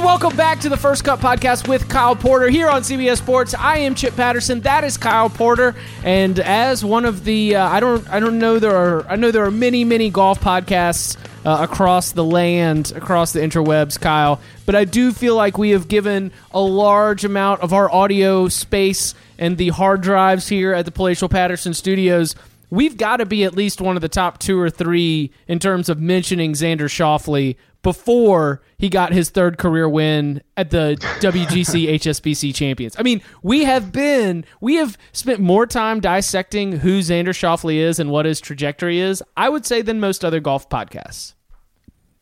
And welcome back to the First Cut Podcast with Kyle Porter here on CBS Sports. I am Chip Patterson. That is Kyle Porter. And as one of the, uh, I don't, I don't know there are, I know there are many, many golf podcasts uh, across the land, across the interwebs, Kyle. But I do feel like we have given a large amount of our audio space and the hard drives here at the Palatial Patterson Studios we've got to be at least one of the top two or three in terms of mentioning Xander Schauffele before he got his third career win at the WGC HSBC Champions. I mean, we have been, we have spent more time dissecting who Xander Schauffele is and what his trajectory is, I would say, than most other golf podcasts.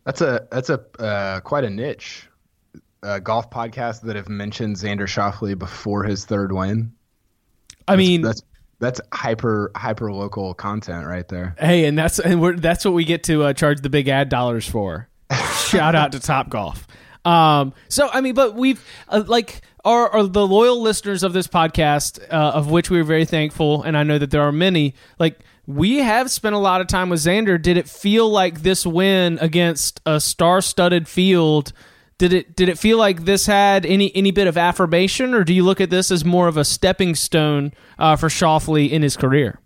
That's a that's a uh, quite a niche. Uh, golf podcasts that have mentioned Xander Schauffele before his third win. I That's- mean, that's that's hyper hyper local content right there. Hey, and that's and we're, that's what we get to uh, charge the big ad dollars for. Shout out to Top Golf. Um, so I mean, but we've uh, like are, are the loyal listeners of this podcast, uh, of which we are very thankful, and I know that there are many. Like we have spent a lot of time with Xander. Did it feel like this win against a star-studded field? Did it did it feel like this had any any bit of affirmation, or do you look at this as more of a stepping stone uh, for Schauffele in his career?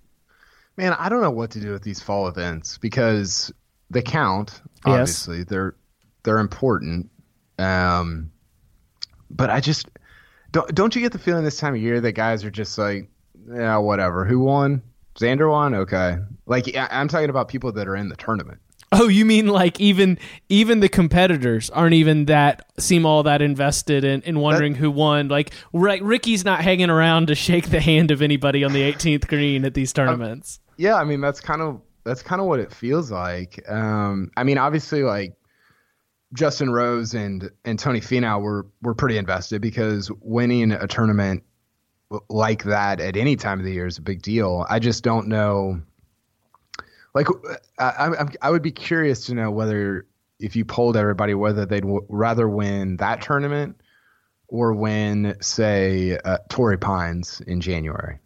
Man, I don't know what to do with these fall events because they count. Yes. Obviously, they're they're important. Um, but I just don't. Don't you get the feeling this time of year that guys are just like, yeah, whatever. Who won? Xander won. Okay. Like I- I'm talking about people that are in the tournament. Oh, you mean like even even the competitors aren't even that seem all that invested in, in wondering who won. Like Rick, Rickie's not hanging around to shake the hand of anybody on the 18th green at these tournaments. Yeah, I mean that's kind of that's kind of what it feels like. Um, I mean, obviously, like Justin Rose and and Tony Finau were were pretty invested because winning a tournament like that at any time of the year is a big deal. I just don't know. Like, I, I, I would be curious to know whether if you polled everybody whether they'd w- rather win that tournament or win, say, uh, Torrey Pines in January.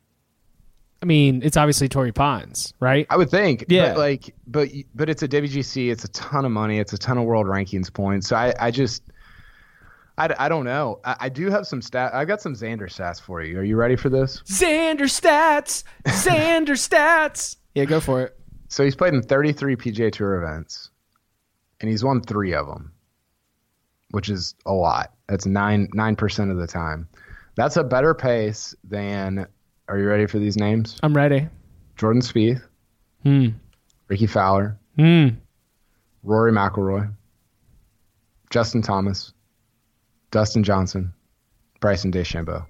I mean, it's obviously Torrey Pines, right? I would think, Yeah. But like, but but it's a WGC. It's a ton of money. It's a ton of world rankings points. So I, I just, I, I don't know. I, I do have some stat. I got some Xander stats for you. Are you ready for this? Xander stats, Xander stats. Yeah, go for it. So he's played in 33 PGA Tour events, and he's won three of them, which is a lot. That's nine nine percent of the time. That's a better pace than. Are you ready for these names? I'm ready. Jordan Spieth, Hmm. Rickie Fowler, Hmm. Rory McIlroy, Justin Thomas, Dustin Johnson, Bryson DeChambeau.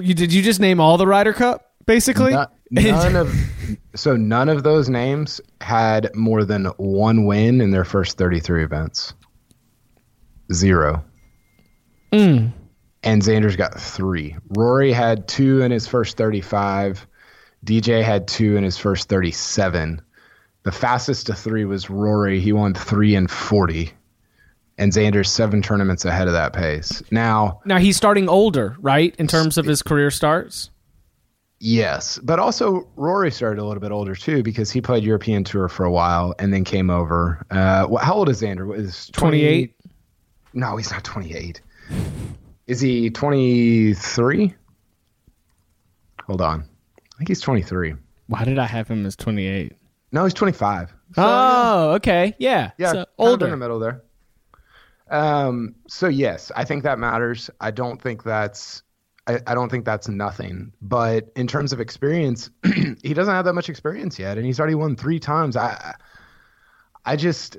You, did you just name all the Ryder Cup basically? No- none of so none of those names had more than one win in their first 33 events. Zero. Mm. And Xander's got three. Rory had two in his first 35. DJ had two in his first 37. The fastest to three was Rory. He won three and 40. And Xander's seven tournaments ahead of that pace. Now, Now he's starting older, right? In terms of his career starts. Yes, but also Rory started a little bit older too because he played European Tour for a while and then came over. Uh, how old is Xander? Is 28? No, he's not 28. Is he 23? Hold on. I think he's 23. Why did I have him as 28? No, he's 25. So, oh, okay. Yeah. yeah, So, of in the middle there. Um, so yes, I think that matters. I don't think that's I, I don't think that's nothing. But in terms of experience, he doesn't have that much experience yet, and he's already won three times. I I just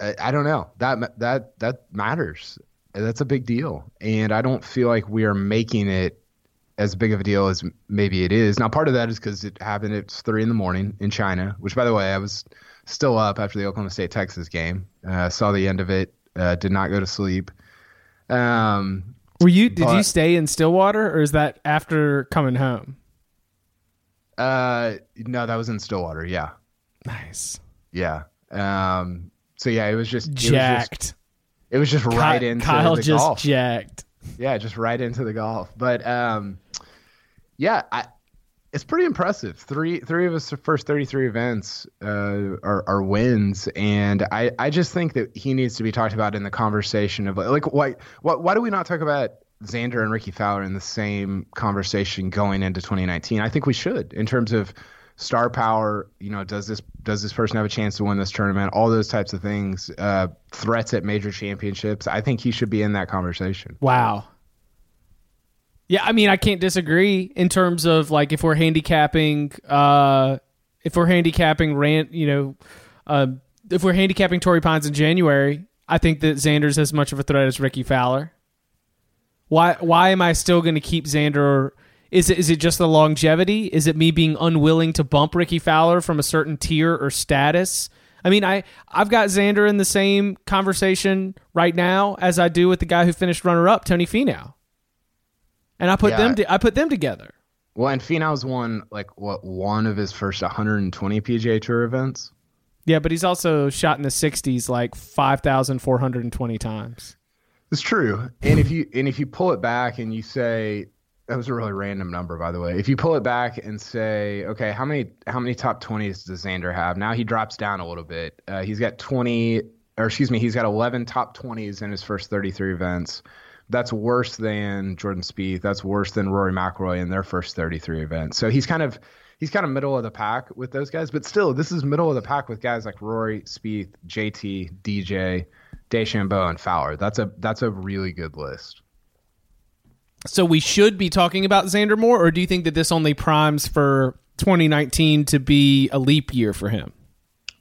I, I don't know that that that matters. That's a big deal, and I don't feel like we are making it as big of a deal as maybe it is. Now, part of that is because it happened at three in the morning in China, which, by the way, I was still up after the Oklahoma State Texas game. Uh, saw the end of it. Uh, did not go to sleep. Um, Were you? Did you stay in Stillwater, or is that after coming home? uh, no, that was in Stillwater. Yeah, Nice. yeah. Um, so yeah, it was just it was just- Jacked. It was just, right Ky- into Kyle the just golf. jacked. yeah, just right into the golf. But um, yeah, I it's pretty impressive. Three three of his first 33 events uh, are, are wins, and I, I just think that he needs to be talked about in the conversation of like why why why do we not talk about Xander and Rickie Fowler in the same conversation going into 2019? I think we should in terms of star power. You know, does this does this person have a chance to win this tournament? All those types of things. Uh, threats at major championships. I think he should be in that conversation. Wow. Yeah, I mean, I can't disagree in terms of like if we're handicapping, uh, if we're handicapping rant, you know, uh, if we're handicapping Torrey Pines in January, I think that Xander's as much of a threat as Rickie Fowler. Why? Why am I still going to keep Xander? Is it is it just the longevity? Is it me being unwilling to bump Rickie Fowler from a certain tier or status? I mean, I I've got Xander in the same conversation right now as I do with the guy who finished runner up, Tony Finau and I put yeah. them to, I put them together. Well, and Finau's won like what one of his first 120 PGA Tour events. Yeah, but he's also shot in the 60s like 5,420 times. It's true. And if you and if you pull it back and you say that was a really random number by the way. If you pull it back and say, okay, how many how many top 20s does Xander have? Now he drops down a little bit. Uh, he's got 20 or excuse me, he's got 11 top 20s in his first 33 events that's worse than Jordan Spieth. That's worse than Rory McIlroy in their first 33 events. So he's kind of he's kind of middle of the pack with those guys. But still, this is middle of the pack with guys like Rory, Spieth, JT, DJ, DeChambeau, and Fowler. That's a that's a really good list. So we should be talking about Xander more, or do you think that this only primes for 2019 to be a leap year for him?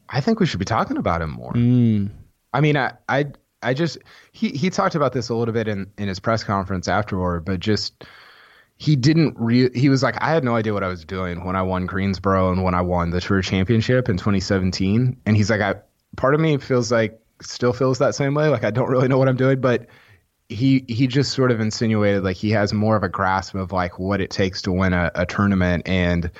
I think we should be talking about him more. Mm. I mean, I, I I just he he talked about this a little bit in in his press conference afterward, but just he didn't re- he was like I had no idea what I was doing when I won Greensboro and when I won the Tour Championship in 2017, and he's like I part of me feels like still feels that same way, like I don't really know what I'm doing, but he he just sort of insinuated like he has more of a grasp of like what it takes to win a, a tournament and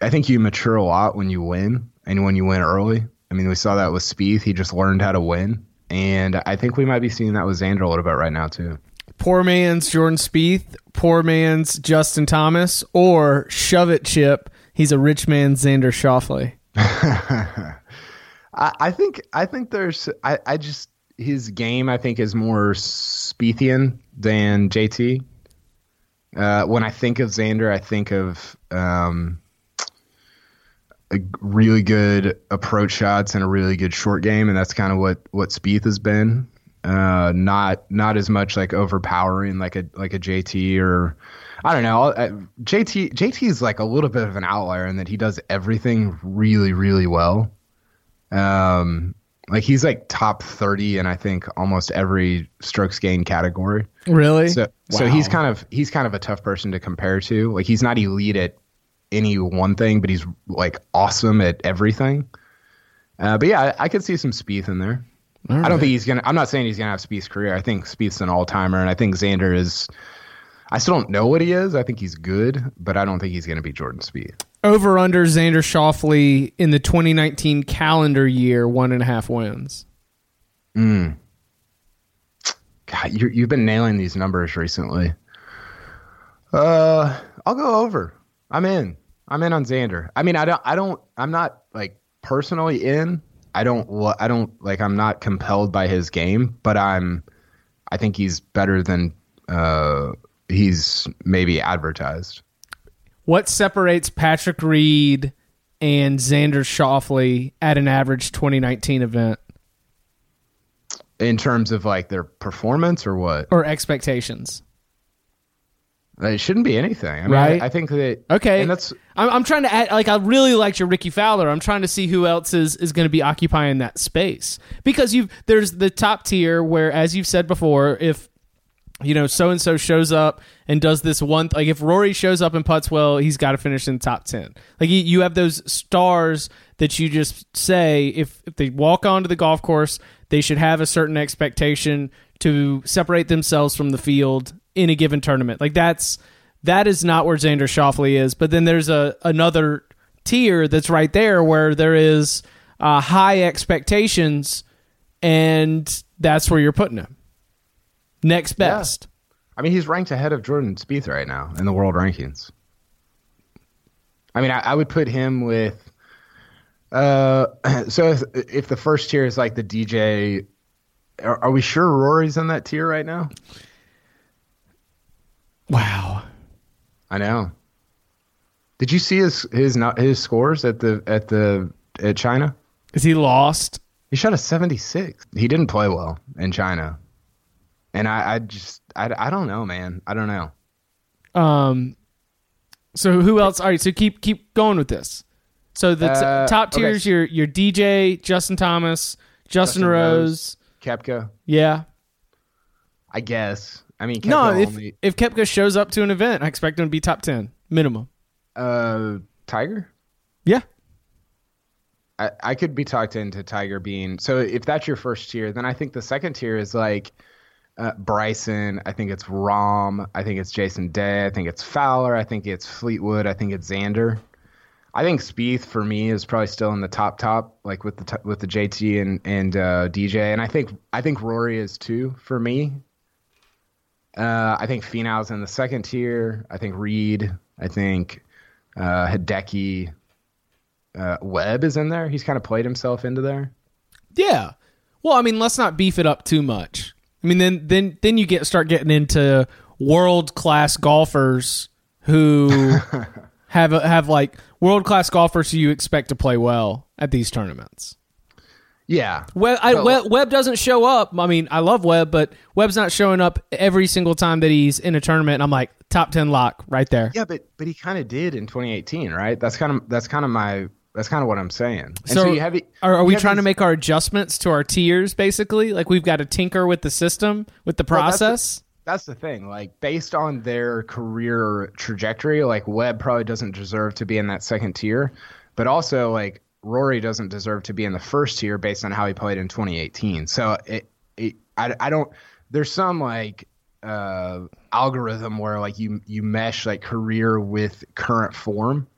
I think you mature a lot when you win and when you win early. I mean, we saw that with Spieth. He just learned how to win and I think we might be seeing that with Xander a little bit right now too. Poor man's Jordan Spieth, poor man's Justin Thomas, or shove it, Chip. He's a rich man's Xander Schauffele. I, I, think I think there's I, I just his game I think is more Spiethian than JT. Uh, when I think of Xander, I think of um, a really good approach shots and a really good short game, and that's kind of what what Spieth has been. Uh, not not as much like overpowering like a like a JT or I don't know. Uh, JT JT is like a little bit of an outlier in that he does everything really really well. Um, like he's like top 30 in I think almost every strokes gain category. Really? So wow. so he's kind of he's kind of a tough person to compare to. Like he's not elite at any one thing, but he's like awesome at everything. Uh, but yeah, I, I, could see some Spieth in there. Right. I don't think he's gonna. I'm not saying he's gonna have Spieth's career. I think Spieth's an all timer, and I think Xander is. I still don't know what he is. I think he's good, but I don't think he's gonna be Jordan Spieth. Over under Xander Schauffele in the 2019 calendar year, one and a half wins. Hmm. God, you you've been nailing these numbers recently. Uh, I'll go over. I'm in. I'm in on Xander. I mean, I don't. I don't. I'm not like personally in. I don't. I don't like. I'm not compelled by his game, but I'm. I think he's better than uh, he's maybe advertised. What separates Patrick Reed and Xander Schauffele at an average 2019 event? In terms of like their performance or what? Or expectations? It shouldn't be anything, I mean, right? I, I, think that okay, and that's. I'm, I'm trying to add, like I really liked your Rickie Fowler. I'm trying to see who else is is going to be occupying that space because you've there's the top tier where, as you've said before, if you know so and so shows up and does this one like if Rory shows up and puts well, he's got to finish in the top ten. Like you, you have those stars that you just say if if they walk onto the golf course, they should have a certain expectation to separate themselves from the field in a given tournament. Like that's that is not where Xander Schauffele is. But then there's a another tier that's right there where there is uh, high expectations, and that's where you're putting him. Next best. Yeah. I mean, he's ranked ahead of Jordan Spieth right now in the world rankings. I mean, I, I would put him with. Uh, so if, if the first tier is like the DJ, are, are we sure Rory's in that tier right now? Wow. I know. Did you see his his not his scores at the at the at China? Is he lost? He shot a 76. He didn't play well in China. And I, I just I, I don't know, man. I don't know. Um so who else? All right, so keep keep going with this. So the t- Uh, top okay. tiers your your DJ, Justin Thomas, Justin, Justin Rose. Koepka, Yeah. I guess. I mean, Koepka No, if only, if Koepka shows up to an event, I expect him to be top 10 minimum. uh Tiger. Yeah. I, I could be talked into Tiger being so if that's your first tier, then I think the second tier is like uh, Bryson. I think it's Rahm. I think it's Jason Day. I think it's Fowler. I think it's Fleetwood. I think it's Xander. I think Spieth for me is probably still in the top top, like with the t- with the JT and and uh, DJ. And I think I think Rory is too for me. Uh, I think Finau's in the second tier. I think Reed. I think uh, Hideki. Uh, Webb is in there. He's kind of played himself into there. Yeah. Well, I mean, let's not beef it up too much. I mean, then then then you get start getting into world class golfers who have have like world class golfers who you expect to play well at these tournaments. Yeah, Webb, I, Webb doesn't show up. I mean, I love Webb, but Webb's not showing up every single time that he's in a tournament. And I'm like top ten lock right there. yeah, but but he kind of did in 2018, right? That's kind of that's kind of my that's kind of what I'm saying. And So, so, you have Are, are you we have trying to make our adjustments to our tiers, basically? Like we've got to tinker with the system, with the Well, process? That's the thing. Like based on their career trajectory, like Webb probably doesn't deserve to be in that second tier, but also like Rory doesn't deserve to be in the first tier based on how he played in 2018. So it, it I, I don't. There's some like uh, algorithm where like you you mesh like career with current form,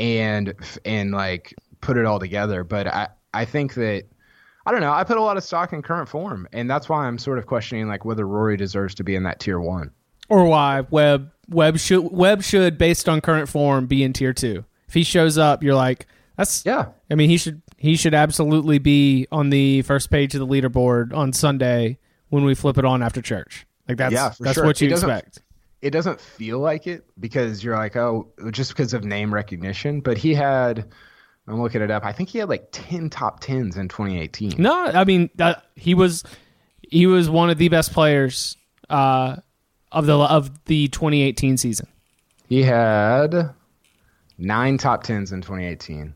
and and like put it all together. But I I think that. I don't know. I put a lot of stock in current form, and that's why I'm sort of questioning like whether Rory deserves to be in that tier one. or why Webb Webb should Webb should based on current form be in tier two. If he shows up, you're like, that's Yeah, I mean, he should he should absolutely be on the first page of the leaderboard on Sunday when we flip it on after church. Like that's Yeah, that's sure. what you expect. It doesn't feel like it because you're like, oh, just because of name recognition. But he had, I'm looking it up. I think he had like ten top tens in 2018. No, I mean that he was he was one of the best players uh, of the of the 2018 season. He had nine top tens in 2018.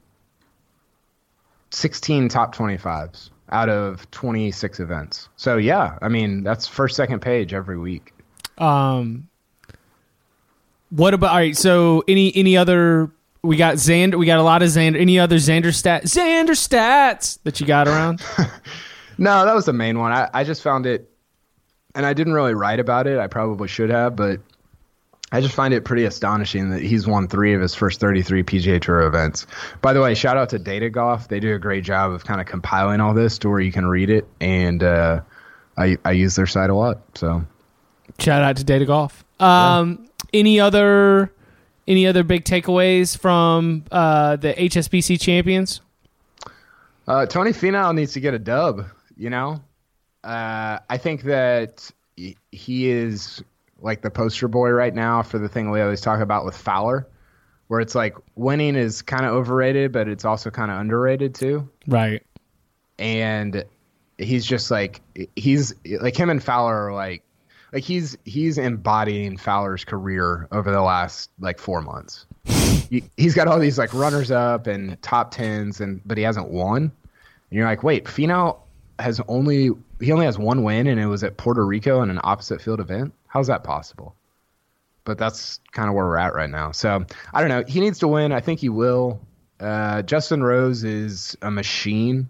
16 top 25s out of 26 events. So yeah, I mean that's first second page every week. Um, what about all right? So any any other? We got Xander. We got a lot of Xander. Any other Xander stats? Xander stats that you got around? No, that was the main one. I, I just found it, and I didn't really write about it. I probably should have, but I just find it pretty astonishing that he's won three of his first 33 PGA Tour events. By the way, shout out to Data Golf. They do a great job of kind of compiling all this to where you can read it, and uh, I I use their site a lot. So Shout out to Data Golf. Um, any other any other big takeaways from uh, the HSBC champions? Uh, Tony Finau needs to get a dub. You know, uh, I think that he- he is like the poster boy right now for the thing we always talk about with Fowler, where it's like winning is kind of overrated, but it's also kind of underrated too. Right. And he's just like he's like him and Fowler are like like he's he's embodying Fowler's career over the last like four months. he, he's got all these like runners up and top tens, and but he hasn't won. And you're like, wait, Finau has only he only has one win, and it was at Puerto Rico in an opposite field event. How's that possible? But that's kind of where we're at right now. So I don't know. He needs to win. I think he will. Uh, Justin Rose is a machine.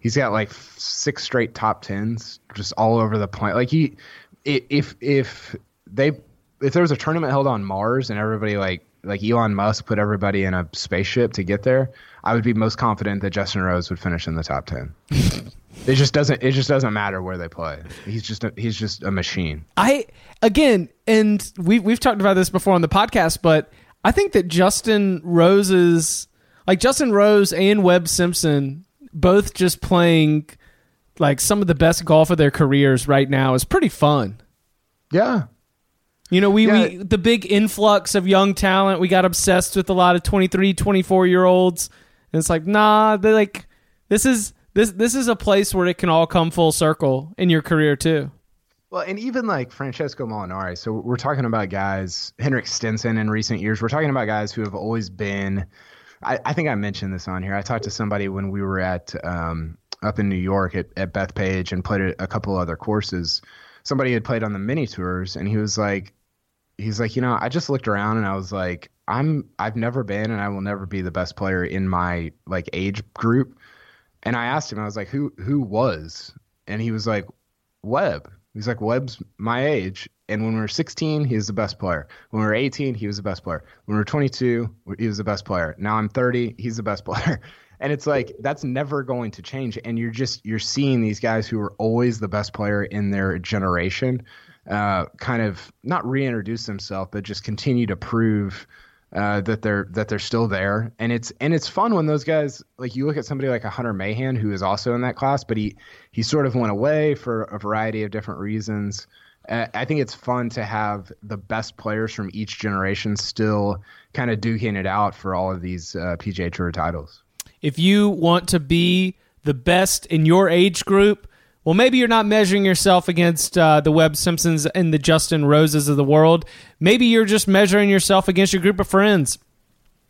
He's got like six straight top tens, just all over the planet. Like he, if if they if there was a tournament held on Mars and everybody like like Elon Musk put everybody in a spaceship to get there, I would be most confident that Justin Rose would finish in the top ten. it just doesn't it just doesn't matter where they play. He's just a, he's just a machine. I again, and we we've talked about this before on the podcast, but I think that Justin Rose's like Justin Rose and Webb Simpson both just playing like some of the best golf of their careers right now is pretty fun. Yeah. You know, we, Yeah. we the big influx of young talent, we got obsessed with a lot of 23, 24 year olds. And it's like, nah, they like this is this this is a place where it can all come full circle in your career too. Well, and even like Francesco Molinari. So we're talking about guys, Henrik Stenson in recent years. We're talking about guys who have always been. I, I think I mentioned this on here. I talked to somebody when we were at um, up in New York at, at Bethpage and played a, a couple other courses. Somebody had played on the mini tours, and he was like, he's like, you know, I just looked around and I was like, I'm I've never been and I will never be the best player in my like age group. And I asked him, I was like, who who was? And he was like, Webb. He's like, Webb's my age. And when we were 16, he was the best player. When we were 18, he was the best player. When we were 22, he was the best player. Now I'm 30, he's the best player. And it's like that's never going to change. And you're just you're seeing these guys who are always the best player in their generation, uh, kind of not reintroduce themselves, but just continue to prove uh, that they're that they're still there, and it's and it's fun when those guys like you look at somebody like a Hunter Mahan who is also in that class, but he he sort of went away for a variety of different reasons. I think it's fun to have the best players from each generation still kind of duking it out for all of these uh, PGA Tour titles. If you want to be the best in your age group, well, maybe you're not measuring yourself against uh, the Webb Simpsons and the Justin Roses of the world. Maybe you're just measuring yourself against your group of friends.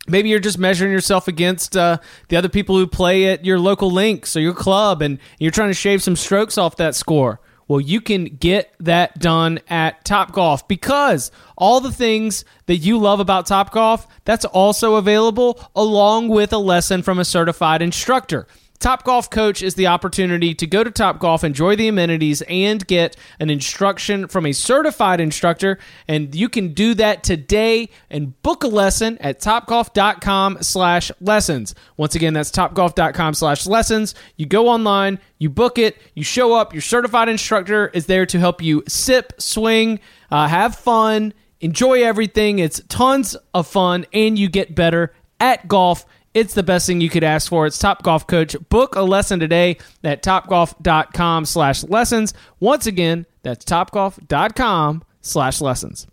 Maybe you're just measuring yourself against uh, the other people who play at your local links or your club, and you're trying to shave some strokes off that score. Well, you can get that done at Top Golf because all the things that you love about Top Golf, that's also available along with a lesson from a certified instructor. Top Golf Coach is the opportunity to go to Top Golf, enjoy the amenities, and get an instruction from a certified instructor. And you can do that today and book a lesson at topgolf.com slash lessons. Once again, that's topgolf.com slash lessons. You go online, you book it, you show up, your certified instructor is there to help you sip, swing, uh, have fun, enjoy everything. It's tons of fun, and you get better at golf. It's the best thing you could ask for. It's Top Golf Coach. Book a lesson today at topgolf.com slash lessons. Once again, that's topgolf.com slash lessons.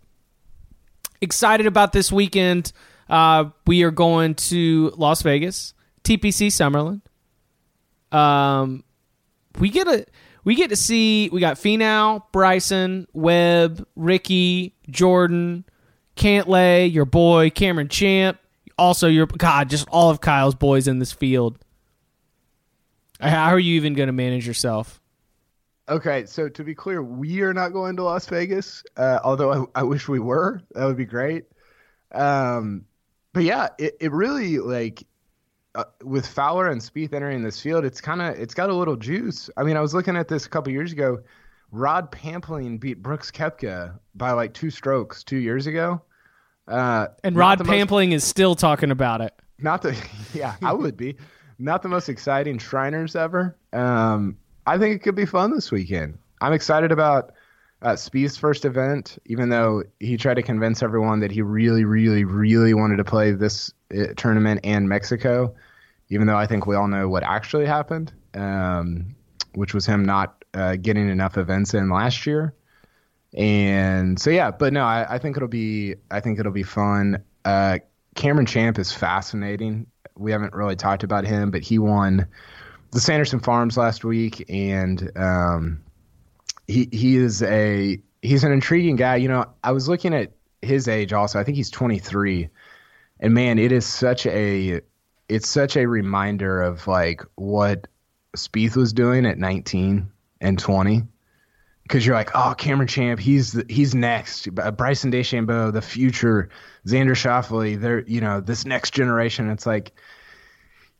Excited about this weekend. Uh, we are going to Las Vegas, TPC Summerlin. Um, we get a we get to see we got Finau, Bryson, Webb, Rickie, Jordan, Cantlay, your boy Cameron Champ, also your God, just all of Kyle's boys in this field. How are you even going to manage yourself? Okay, so to be clear, we are not going to Las Vegas. Uh, although I, I wish we were, that would be great. Um, but yeah, it, it really like uh, with Fowler and Spieth entering this field, it's kind of it's got a little juice. I mean, I was looking at this a couple years ago. Rod Pampling beat Brooks Koepka by like two strokes two years ago. Uh, And Rod the most- Pampling is still talking about it. not the yeah, I would be not the most exciting Shriners ever. Um, I think it could be fun this weekend. I'm excited about uh, first event, even though he tried to convince everyone that he really, really, really wanted to play this uh, tournament and Mexico. Even though I think we all know what actually happened, um, which was him not uh, getting enough events in last year. And so yeah, but no, I, I think it'll be I think it'll be fun. Uh, Cameron Champ is fascinating. We haven't really talked about him, but he won the Sanderson Farms last week, and um, he he is a he's an intriguing guy. You know, I was looking at his age also. I think he's 23, and man, it is such a it's such a reminder of like what Spieth was doing at 19 and 20 because you're like, oh, Cameron Champ, he's the, he's next. Uh, Bryson DeChambeau, the future. Xander Schauffele, they're you know this next generation. It's like,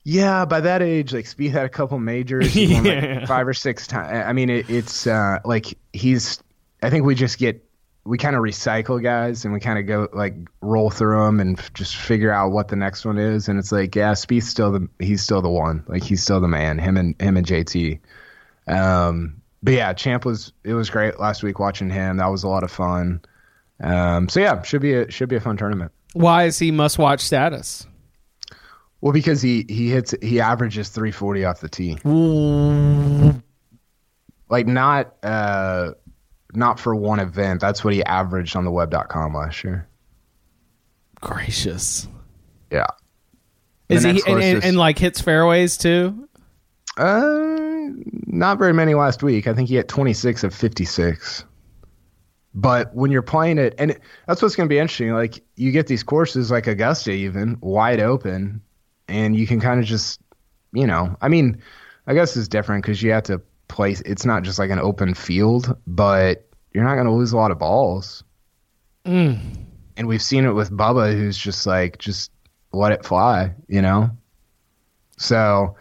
yeah, by that age, like Spieth had a couple majors, he won, like, five or six times. I mean, it, it's uh, like he's. I think we just get we kind of recycle guys and we kind of go like roll through them and f- just figure out what the next one is. And it's like, yeah, Spieth's still the he's still the one. Like he's still the man. Him and him and JT. Um, but yeah, Champ was it was great last week watching him. That was a lot of fun. Um, so yeah, should be a should be a fun tournament. Why is he must watch status? Well, because he he hits he averages 340 off the tee. Like not uh not for one event. That's what he averaged on the web.com last year. Gracious. Yeah. Is The he and, and, and like hits fairways too? Uh not very many last week. I think he hit 26 of 56. But when you're playing it, and that's what's going to be interesting. Like you get these courses like Augusta, even wide open, and you can kind of just, you know, I mean, I guess it's different because you have to place. It's not just like an open field, but you're not going to lose a lot of balls. And we've seen it with Bubba, who's just like, just let it fly, you know. So,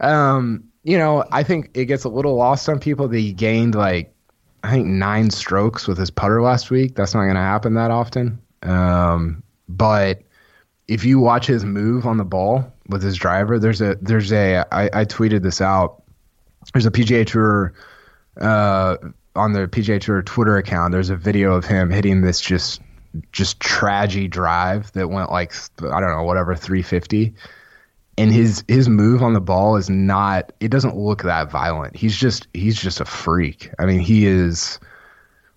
um, you know, I think it gets a little lost on people that he gained like I think nine strokes with his putter last week. That's not going to happen that often. Um, but if you watch his move on the ball with his driver, there's a there's a I, I tweeted this out. There's a PGA Tour uh, on the PGA Tour Twitter account. There's a video of him hitting this just just tragedy drive that went like I don't know whatever 350 and his his move on the ball is not it doesn't look that violent. He's just he's just a freak. I mean he is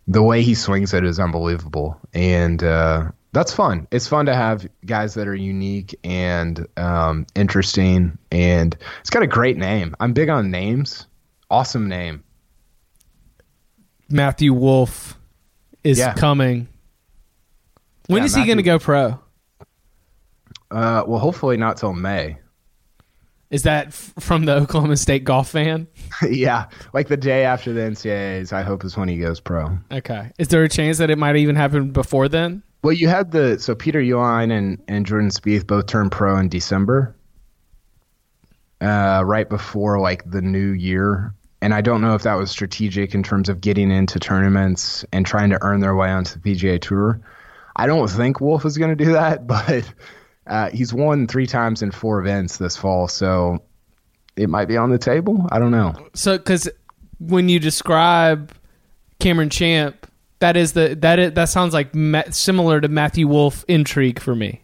the way he swings it is unbelievable. And uh that's fun. It's fun to have guys that are unique and um interesting. And it's got a great name. I'm big on names. Awesome name. Matthew Wolff is Yeah. coming. When Yeah, is he going to go pro? uh well hopefully not till may Is that f- from the Oklahoma State golf fan? yeah like the day after the ncaa's i hope is when he goes pro Okay. Is there a chance that it might even happen before then? Well, you had the so Peter Uihlein and and Jordan Spieth both turned pro in December, uh, right before like the new year. And I don't know if that was strategic in terms of getting into tournaments and trying to earn their way onto the PGA Tour. I don't think Wolff is going to do that, but uh, he's won three times in four events this fall, so it might be on the table. I don't know. So, because when you describe Cameron Champ, that is the that is, that sounds like ma- similar to Matthew Wolff intrigue for me,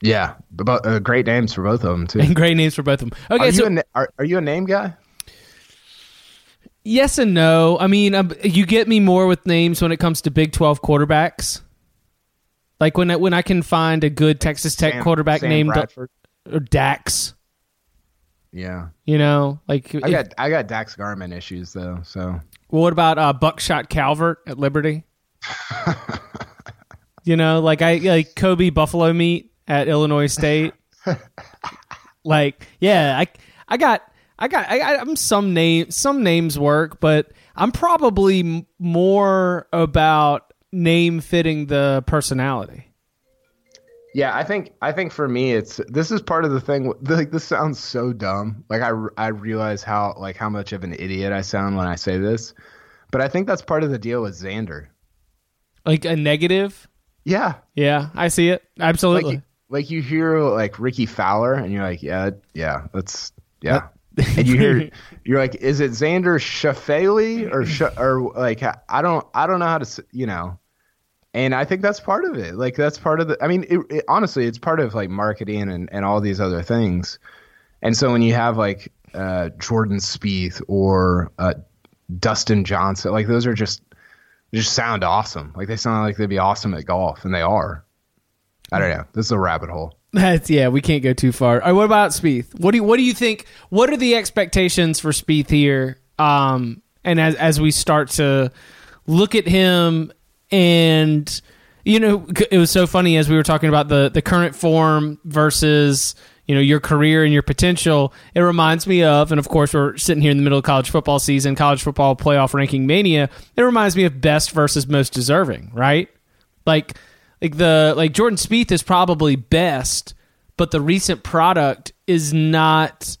Yeah, but uh, great names for both of them too. and great names for both of them. Okay, Are so you, a, are, are you a name guy? yes and no. I mean, um, you get me more with names when it comes to Big Twelve quarterbacks. Like when I, when I can find a good Texas Tech Sam- quarterback Sam named Bradford? Dax, Yeah. you know, like I got I got Daxx Garman issues though, so Well, what about uh, Buckshot Calvert at Liberty? you know, like I like Kobe Buffalo meat at Illinois State. like, yeah, I I got I got I, I'm some name some names work, but I'm probably m- more about name fitting the personality. yeah, I think I think for me it's this is part of the thing. Like this sounds so dumb. Like I I realize how like how much of an idiot I sound when I say this, but I think that's part of the deal with Xander. Like a negative. Yeah, Yeah, I see it. like Absolutely. you, like you hear like Rickie Fowler, and you're like, yeah, yeah, that's yeah. And you hear you're like, is it Xander Shafali or Sh- or like I don't I don't know how to you know. And I think that's part of it. Like that's part of the. I mean, it, it, honestly, it's part of like marketing and and all these other things. And so when you have like uh, Jordan Spieth or uh, Dustin Johnson, like those are just just sound awesome. Like they sound like they'd be awesome at golf, and they are. I don't know. This is a rabbit hole. That's yeah. We can't go too far. What about Spieth? What do you, what do you think? What are the expectations for Spieth here? Um, and as as we start to look at him, and you know, it was so funny as we were talking about the the current form versus you know your career and your potential. It reminds me of, and of course we're sitting here in the middle of college football season, college football playoff ranking mania. It reminds me of best versus most deserving, right? Like like the like Jordan Spieth is probably best, but the recent product is not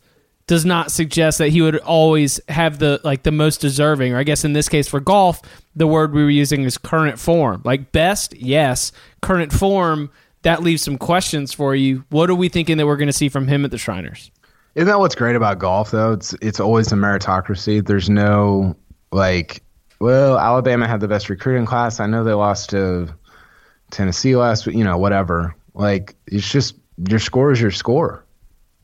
does not suggest that he would always have the like the most deserving or I guess in this case for golf the word we were using is current form. Like best, yes, current form that leaves some questions for you. What are we thinking that we're going to see from him at the Shriners? Isn't that what's great about golf though? It's it's always a meritocracy. There's no like well, Alabama had the best recruiting class. I know they lost to Tennessee last week, you know, whatever. Like, it's just your score is your score.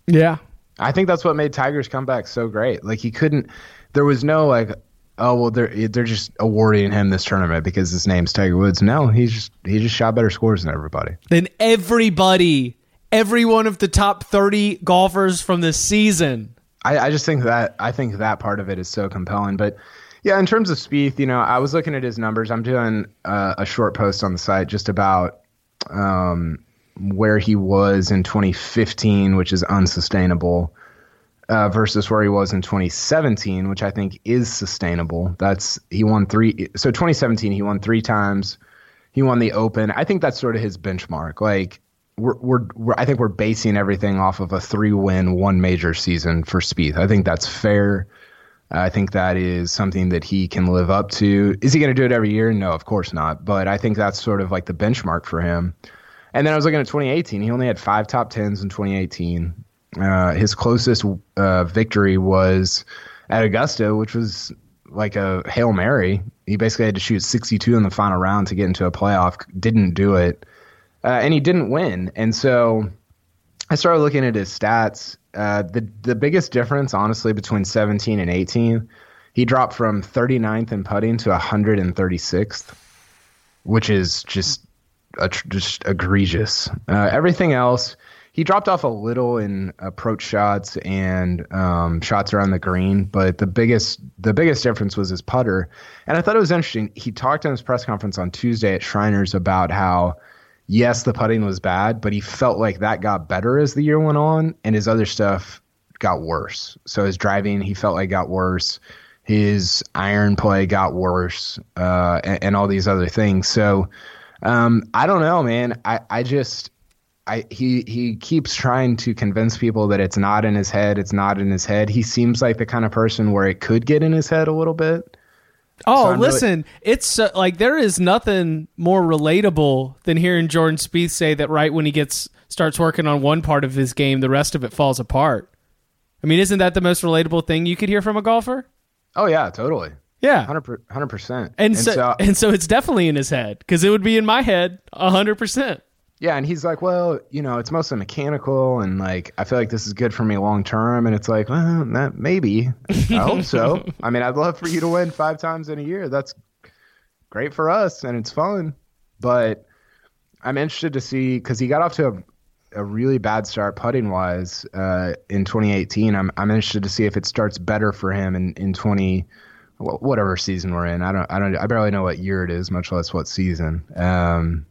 Yeah. I think that's what made Tiger's comeback so great. Like, he couldn't, there was no, like, oh, well, they're, they're just awarding him this tournament because his name's Tiger Woods. No, he's just, he just shot better scores than everybody. Than everybody, every one of the top 30 golfers from this season. I, I just think that, I think that part of it is so compelling. But, yeah, in terms of Spieth, you know, I was looking at his numbers. I'm doing uh, a short post on the site just about um, where he was in 2015, which is unsustainable, uh, versus where he was in 2017, which I think is sustainable. That's he won three. So 2017, he won three times. He won the Open. I think that's sort of his benchmark. Like we're, we're, we're I think we're basing everything off of a three-win, one major season for Spieth. I think that's fair. I think that is something that he can live up to. Is he going to do it every year? No, of course not. But I think that's sort of like the benchmark for him. And then I was looking at 2018. He only had five top tens in 2018. Uh, his closest uh, victory was at Augusta, which was like a hail mary. He basically had to shoot 62 in the final round to get into a playoff. Didn't do it, uh, and he didn't win. And so I started looking at his stats. Uh, the the biggest difference, honestly, between 17 and 18, he dropped from 39th in putting to 136th, which is just a, just egregious. Uh, everything else, he dropped off a little in approach shots and um, shots around the green, but the biggest the biggest difference was his putter. And I thought it was interesting. He talked in his press conference on Tuesday at Shriners about how yes, the putting was bad, but he felt like that got better as the year went on, and his other stuff got worse. So his driving, he felt like got worse. His iron play got worse, uh, and, and, all these other things. So um, I don't know, man. I, I just I he he keeps trying to convince people that it's not in his head. It's not in his head. He seems like the kind of person where it could get in his head a little bit. Oh, so listen, really- it's uh, like there is nothing more relatable than hearing Jordan Spieth say that right when he gets starts working on one part of his game, the rest of it falls apart. I mean, isn't that the most relatable thing you could hear from a golfer? Oh yeah, totally. Yeah, hundred percent. And so, so, and so it's definitely in his head because it would be in my head hundred percent. Yeah, and he's like, well, you know, it's mostly mechanical, and like I feel like this is good for me long term. And it's like, well, that maybe. I hope so. I mean, I'd love for you to win five times in a year. That's great for us, and it's fun. But I'm interested to see because he got off to a, a really bad start putting wise uh, in 2018. I'm I'm interested to see if it starts better for him in in 20 whatever season we're in. I don't I don't I barely know what year it is, much less what season. Um,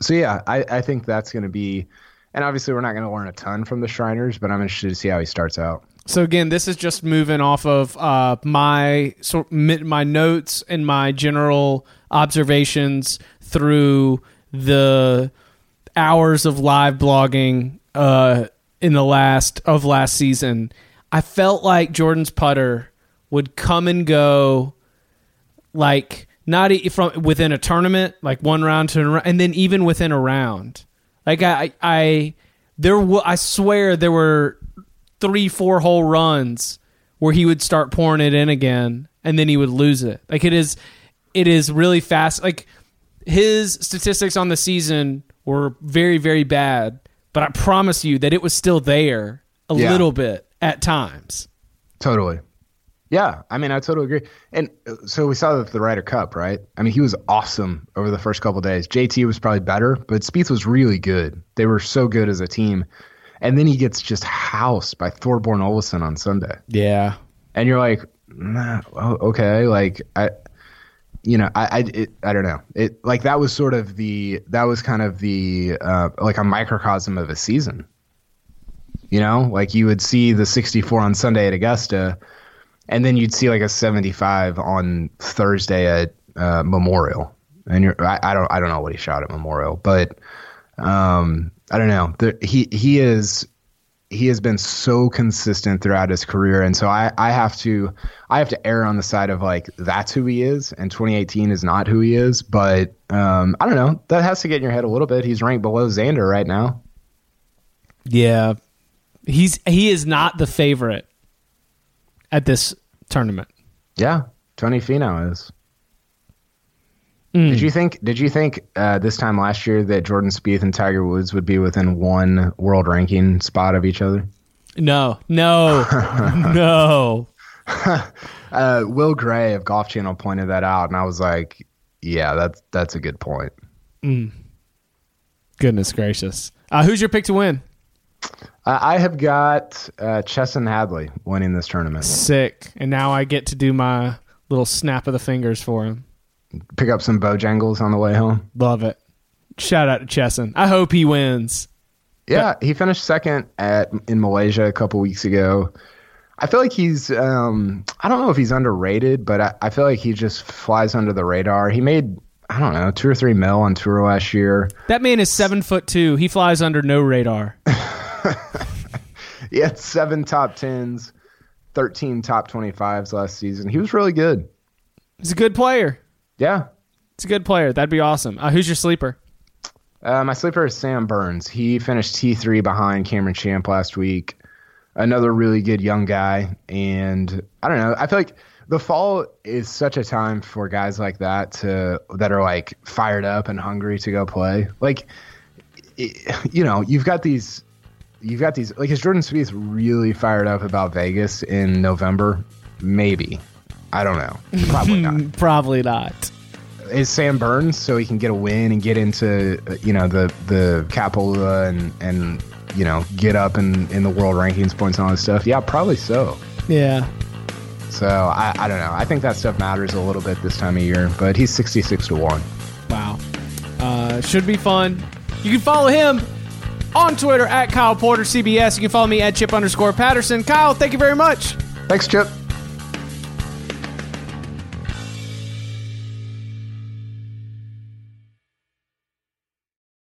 so yeah, I, I think that's going to be, and obviously we're not going to learn a ton from the Shriners, but I'm interested to see how he starts out. So again, this is just moving off of uh, my so, my notes and my general observations through the hours of live blogging uh, in the last of last season. I felt like Jordan's putter would come and go like not from within a tournament, like one round to and then even within a round. Like I, I there, w- I swear there were three, four whole runs where he would start pouring it in again, and then he would lose it. Like it is, it is really fast. Like his statistics on the season were very, very bad, but I promise you that it was still there a yeah. little bit at times. Totally. Yeah, I mean, I totally agree. And uh, so we saw that the Ryder Cup, right? I mean, he was awesome over the first couple days. JT was probably better, but Spieth was really good. They were so good as a team. And then he gets just housed by Thorbjorn Olesen on Sunday. Yeah. And you're like, nah, okay, like I, you know, I, I, it, I don't know. It like that was sort of the that was kind of the uh, like a microcosm of a season. You know, like you would see the 64 on Sunday at Augusta and then you'd see like a 75 on Thursday at uh, Memorial. And you're, I, I, don't, I don't know what he shot at Memorial, but um, I don't know. The, he, he is, he has been so consistent throughout his career, and so I, I have to, I have to err on the side of like that's who he is, and 2018 is not who he is. But um, I don't know. That has to get in your head a little bit. He's ranked below Xander right now. Yeah, he's he is not the favorite at this tournament. Yeah, Tony Finau is. Did you think? Did you think uh, this time last year that Jordan Spieth and Tiger Woods would be within one world ranking spot of each other? No, no, no. Uh, Will Gray of Golf Channel pointed that out, and I was like, "Yeah, that's that's a good point." Goodness gracious. Uh, who's your pick to win? Uh, I have got uh, Chesson Hadley winning this tournament. Sick. And now I get to do my little snap of the fingers for him. Pick up some Bojangles on the way home. Love it. Shout out to Chesson. I hope he wins. Yeah, he finished second at in Malaysia a couple weeks ago. I feel like he's um, I don't know if he's underrated, but I, I feel like he just flies under the radar. He made I don't know two or three mil on tour last year. That man is seven foot two. He flies under no radar. He had seven top tens, thirteen top twenty fives last season. He was really good. He's a good player. Yeah. He's a good player. That'd be awesome. Uh, who's your sleeper? Uh, my sleeper is Sam Burns. He finished T three behind Cameron Champ last week. Another really good young guy, and I don't know. I feel like the fall is such a time for guys like that to that are like fired up and hungry to go play. Like, it- you know, you've got these, you've got these. Like, is Jordan Spieth really fired up about Vegas in November? Maybe. I don't know. Probably not. Probably not. is Sam Burns so he can get a win and get into uh, you know the the Kapalua and and you know get up in in the world rankings points and all this stuff. Yeah, probably so. Yeah. So I, I don't know. I think that stuff matters a little bit this time of year. But he's sixty six to one. Wow. Uh, should be fun. You can follow him on Twitter at Kyle Porter CBS. You can follow me at Chip underscore Patterson. Kyle, thank you very much. Thanks, Chip.